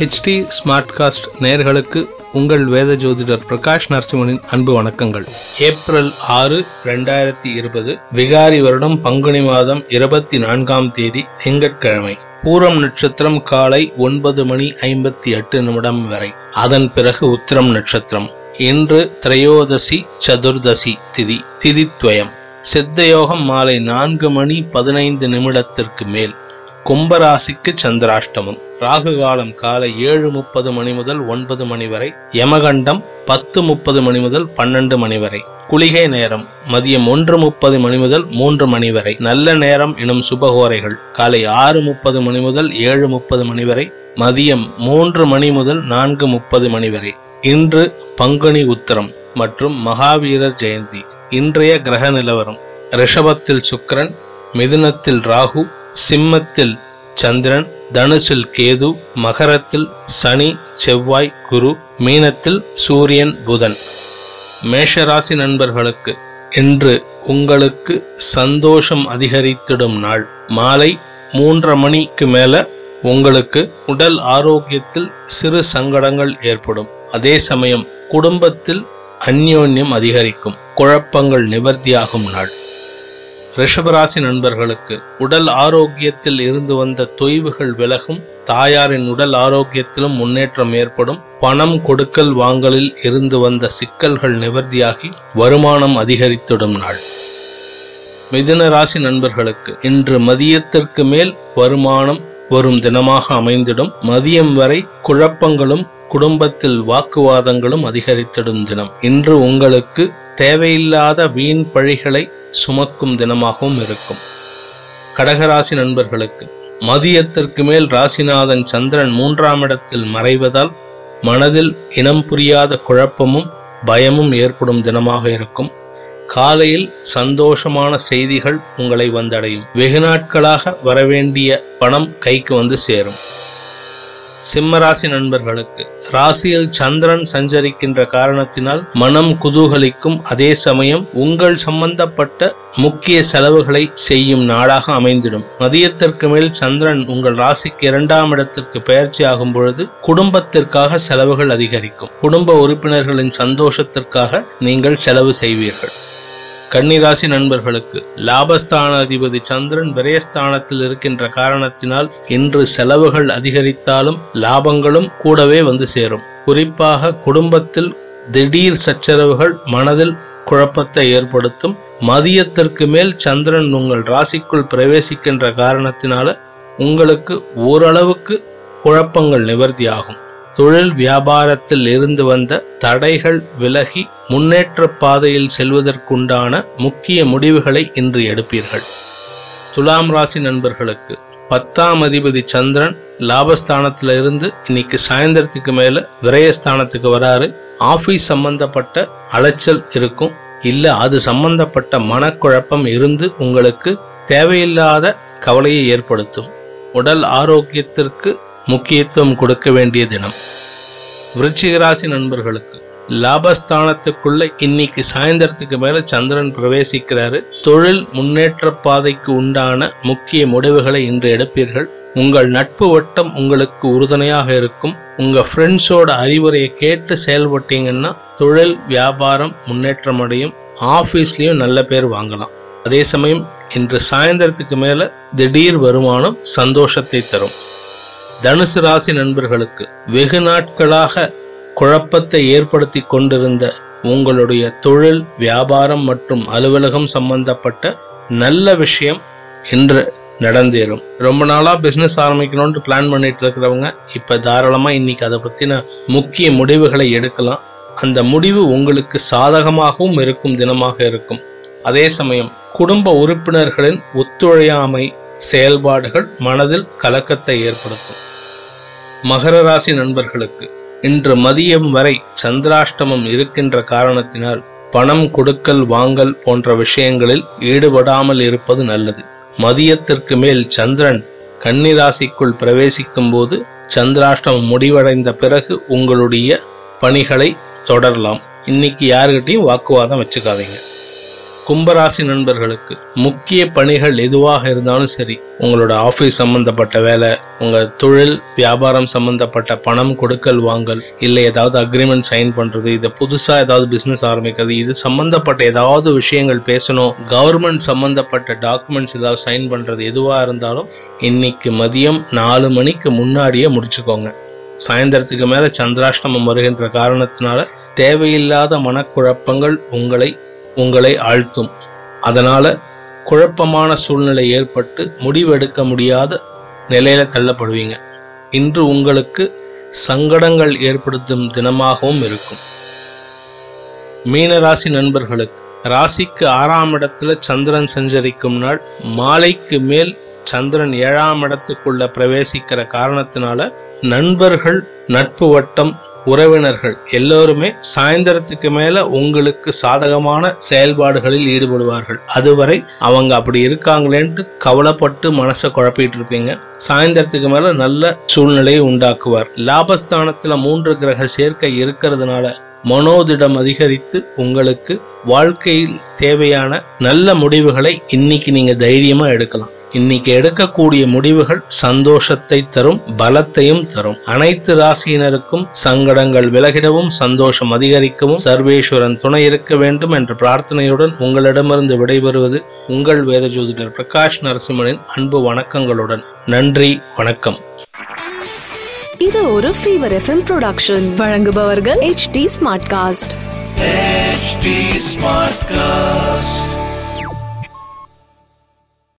HD Smartcast நேர்களுக்கு உங்கள் வேத ஜோதிடர் பிரகாஷ் நரசிம்மனின் அன்பு வணக்கங்கள். ஏப்ரல் ஆறு ரெண்டாயிரத்தி இருபது விகாரி வருடம் பங்குனி மாதம் இருபத்தி நான்காம் தேதி திங்கட்கிழமை. பூரம் நட்சத்திரம் காலை ஒன்பது மணி ஐம்பத்தி எட்டு நிமிடம் வரை. அதன் பிறகு உத்திரம் நட்சத்திரம். இன்று திரையோதசி சதுர்தசி திதி திதித்வயம். சித்தயோகம் மாலை நான்கு மணி பதினைந்து நிமிடத்திற்கு மேல். கும்பராசிக்கு சந்திராஷ்டமம். ராகு காலம் காலை ஏழு முப்பது மணி முதல் ஒன்பது மணி வரை யமகண்டம் பத்து முப்பது மணி முதல் பன்னெண்டு மணி வரை. குளிகை நேரம் மதியம் ஒன்று முப்பது மணி முதல் மூன்று மணி வரை. நல்ல நேரம் எனும் சுபகோரைகள் காலை ஆறு முப்பது மணி முதல் ஏழு முப்பது மணி வரை மதியம் மூன்று மணி முதல் நான்கு முப்பது மணி வரை. இன்று பங்குனி உத்தரம் மற்றும் மகாவீரர் ஜெயந்தி. இன்றைய கிரக நிலவரம் ரிஷபத்தில் சுக்கரன் மிதுனத்தில் ராகு சிம்மத்தில் சந்திரன் தனுசில் கேது மகரத்தில் சனி செவ்வாய் குரு மீனத்தில் சூரியன் புதன். மேஷராசி நண்பர்களுக்கு இன்று உங்களுக்கு சந்தோஷம் அதிகரித்திடும் நாள். மாலை மூன்றரை மணிக்கு மேல உங்களுக்கு உடல் ஆரோக்கியத்தில் சிறு சங்கடங்கள் ஏற்படும். அதே சமயம் குடும்பத்தில் அந்யோன்யம் அதிகரிக்கும். குழப்பங்கள் நிவர்த்தியாகும் நாள். ரிஷபராசி நண்பர்களுக்கு உடல் ஆரோக்கியத்தில் இருந்து வந்த தொய்வுகள் விலகும். தாயாரின் உடல் ஆரோக்கியத்திலும் முன்னேற்றம் ஏற்படும். பணம் கொடுக்கல் வாங்கலில் இருந்து வந்த சிக்கல்கள் நிவர்த்தியாகி வருமானம் அதிகரித்திடும் நாள். மிதுன ராசி நண்பர்களுக்கு இன்று மதியத்திற்கு மேல் வருமானம் வரும் தினமாக அமைந்திடும். மதியம் வரை குழப்பங்களும் குடும்பத்தில் வாக்குவாதங்களும் அதிகரித்திடும் தினம். இன்று உங்களுக்கு தேவையில்லாத வீண் பழிகளை சுமக்கும் தினமாகவும் இருக்கும். கடகராசி நண்பர்களுக்கு மதியத்திற்கு மேல் ராசிநாதன் சந்திரன் மூன்றாம் இடத்தில் மறைவதால் மனதில் இனம் புரியாத குழப்பமும் பயமும் ஏற்படும் தினமாக இருக்கும். காலையில் சந்தோஷமான செய்திகள் உங்களை வந்தடையும். வெகு நாட்களாக வரவேண்டிய பணம் கைக்கு வந்து சேரும். சிம்மராசி நண்பர்களுக்கு ராசியில் சந்திரன் சஞ்சரிக்கின்ற காரணத்தினால் மனம் குதூகலிக்கும் அதே சமயம் உங்கள் சம்பந்தப்பட்ட முக்கிய செலவுகளை செய்யும் நாடாக அமைந்திடும். மதியத்திற்கு மேல் சந்திரன் உங்கள் ராசிக்கு இரண்டாம் இடத்திற்கு பயிற்சி ஆகும் பொழுது குடும்பத்திற்காக செலவுகள் அதிகரிக்கும். குடும்ப உறுப்பினர்களின் சந்தோஷத்திற்காக நீங்கள் செலவு செய்வீர்கள். கன்னிராசி நண்பர்களுக்கு லாபஸ்தான அதிபதி சந்திரன் விரயஸ்தானத்தில் இருக்கின்ற காரணத்தினால் இன்று செலவுகள் அதிகரித்தாலும் லாபங்களும் கூடவே வந்து சேரும். குறிப்பாக குடும்பத்தில் திடீர் சச்சரவுகள் மனதில் குழப்பத்தை ஏற்படுத்தும். மதியத்திற்கு மேல் சந்திரன் உங்கள் ராசிக்குள் பிரவேசிக்கின்ற காரணத்தினால உங்களுக்கு ஓரளவுக்கு குழப்பங்கள் நிவர்த்தியாகும். தொழில் வியாபாரத்தில் இருந்து வந்த தடைகள் விலகி முன்னேற்ற பாதையில் செல்வதற்குண்டான முக்கிய முடிவுகளை இன்று எடுப்பீர்கள். துலாம் ராசி நண்பர்களுக்கு பத்தாம் அதிபதி சந்திரன் லாபஸ்தானத்துல இருந்து இன்னைக்கு சாயந்தரத்துக்கு மேல விரயஸ்தானத்துக்கு வராரு. ஆபீஸ் சம்பந்தப்பட்ட அலைச்சல் இருக்கும். இல்ல அது சம்பந்தப்பட்ட மனக்குழப்பம் இருந்து உங்களுக்கு தேவையில்லாத கவலையை ஏற்படுத்தும். உடல் ஆரோக்கியத்திற்கு முக்கியத்துவம் கொடுக்க வேண்டிய தினம். விருச்சிகராசி நண்பர்களுக்கு லாபஸ்தானத்துக்குள்ள இன்னைக்கு சாயந்தரத்துக்கு மேல சந்திரன் பிரவேசிக்கிறாரு. தொழில் முன்னேற்ற பாதைக்கு உண்டான முக்கிய முடிவுகளை இன்று எடுப்பீர்கள். உங்கள் நட்பு வட்டம் உங்களுக்கு உறுதுணையாக இருக்கும். உங்க ஃப்ரெண்ட்ஸோட அறிவுரையை கேட்டு செயல்பட்டீங்கன்னா தொழில் வியாபாரம் முன்னேற்றம் அடையும். ஆபீஸ்லயும் நல்ல பேர் வாங்கலாம். அதே சமயம் இன்று சாயந்தரத்துக்கு மேல திடீர் வருமானம் சந்தோஷத்தை தரும். தனுசு ராசி நண்பர்களுக்கு வெகு நாட்களாக குழப்பத்தை ஏற்படுத்தி கொண்டிருந்த உங்களுடைய தொழில் வியாபாரம் மற்றும் அலுவலகம் சம்பந்தப்பட்ட நல்ல விஷயம் இன்று நடந்தேறும். ரொம்ப நாளா பிசினஸ் ஆரம்பிக்கணும்னு பிளான் பண்ணிட்டு இருக்கிறவங்க இப்ப தாராளமா இன்னைக்கு அதை பத்தின முக்கிய முடிவுகளை எடுக்கலாம். அந்த முடிவு உங்களுக்கு சாதகமாகவும் இருக்கும் தினமாக இருக்கும். அதே சமயம் குடும்ப உறுப்பினர்களின் ஒத்துழையாமை செயல்பாடுகள் மனதில் கலக்கத்தை ஏற்படுத்தும். மகர ராசி நண்பர்களுக்கு இன்று மதியம் வரை சந்திராஷ்டமம் இருக்கின்ற காரணத்தினால் பணம் கொடுக்கல் வாங்கல் போன்ற விஷயங்களில் ஈடுபடாமல் இருப்பது நல்லது. மதியத்திற்கு மேல் சந்திரன் கன்னிராசிக்குள் பிரவேசிக்கும் போது சந்திராஷ்டமம் முடிவடைந்த பிறகு உங்களுடைய பணிகளை தொடரலாம். இன்னைக்கு யாருக்கிட்டையும் வாக்குவாதம் வச்சுக்காதீங்க. கும்பராசி நண்பர்களுக்கு முக்கிய பணிகள் எதுவாக இருந்தாலும் சரி உங்களோட ஆபீஸ் சம்பந்தப்பட்ட வேலை உங்க தொழில் வியாபாரம் சம்பந்தப்பட்ட பணம் கொடுக்கல் வாங்கல் இல்லை ஏதாவது அக்ரிமெண்ட் சைன் பண்றது இது புதுசா ஏதாவது பிசினஸ் ஆரம்பிக்கிறது இது சம்பந்தப்பட்ட ஏதாவது விஷயங்கள் பேசணும் கவர்மெண்ட் சம்பந்தப்பட்ட டாக்குமெண்ட்ஸ் ஏதாவது சைன் பண்றது எதுவா இருந்தாலும் இன்னைக்கு மதியம் நாலு மணிக்கு முன்னாடியே முடிச்சுக்கோங்க. சாயந்தரத்துக்கு மேல சந்திராஷ்டமம் வருகின்ற காரணத்தினால தேவையில்லாத மனக்குழப்பங்கள் உங்களை உங்களை ஆழ்த்தும். அதனால குழப்பமான சூழ்நிலை ஏற்பட்டு முடிவெடுக்க முடியாத நிலையில தள்ளப்படுவீங்க. இன்று உங்களுக்கு சங்கடங்கள் ஏற்படுத்தும் தினமாகவும் இருக்கும். மீனராசி நண்பர்களுக்கு ராசிக்கு ஆறாம் இடத்துல சந்திரன் சஞ்சரிக்கும் நாள் மாலைக்கு மேல் சந்திரன் ஏழாம் இடத்துக்குள்ள பிரவேசிக்கிற காரணத்தினால நண்பர்கள் நட்பு வட்டம் உறவினர்கள் எல்லோருமே சாயந்தரத்துக்கு மேல உங்களுக்கு சாதகமான செயல்பாடுகளில் ஈடுபடுவார்கள். அதுவரை அவங்க அப்படி இருக்காங்களேன்ட்டு கவலைப்பட்டு மனசை குழப்பிட்டு இருப்பீங்க. சாயந்தரத்துக்கு மேல நல்ல சூழ்நிலையை உண்டாக்குவார். லாபஸ்தானத்துல மூன்று கிரக சேர்க்கை இருக்கிறதுனால மனோதிடம் அதிகரித்து உங்களுக்கு வாழ்க்கையில் தேவையான நல்ல முடிவுகளை இன்னைக்கு நீங்க தைரியமா எடுக்கலாம். இன்னைக்கு எடுக்கக்கூடிய முடிவுகள் சந்தோஷத்தை தரும் பலத்தையும் தரும். அனைத்து ராசியினருக்கும் சங்கடங்கள் விலகிடவும் சந்தோஷம் அதிகரிக்கவும் சர்வேஸ்வரன் துணை இருக்க வேண்டும் என்ற பிரார்த்தனையுடன் உங்களிடமிருந்து விடைபெறுவது உங்கள் வேத ஜோதிடர் பிரகாஷ் நரசிம்மனின் அன்பு வணக்கங்களுடன். நன்றி வணக்கம். இது ஒரு ஃபீவர் எஃப்எம் ப்ரொடக்ஷன் வழங்குபவர்கள் H D smart cast smart cast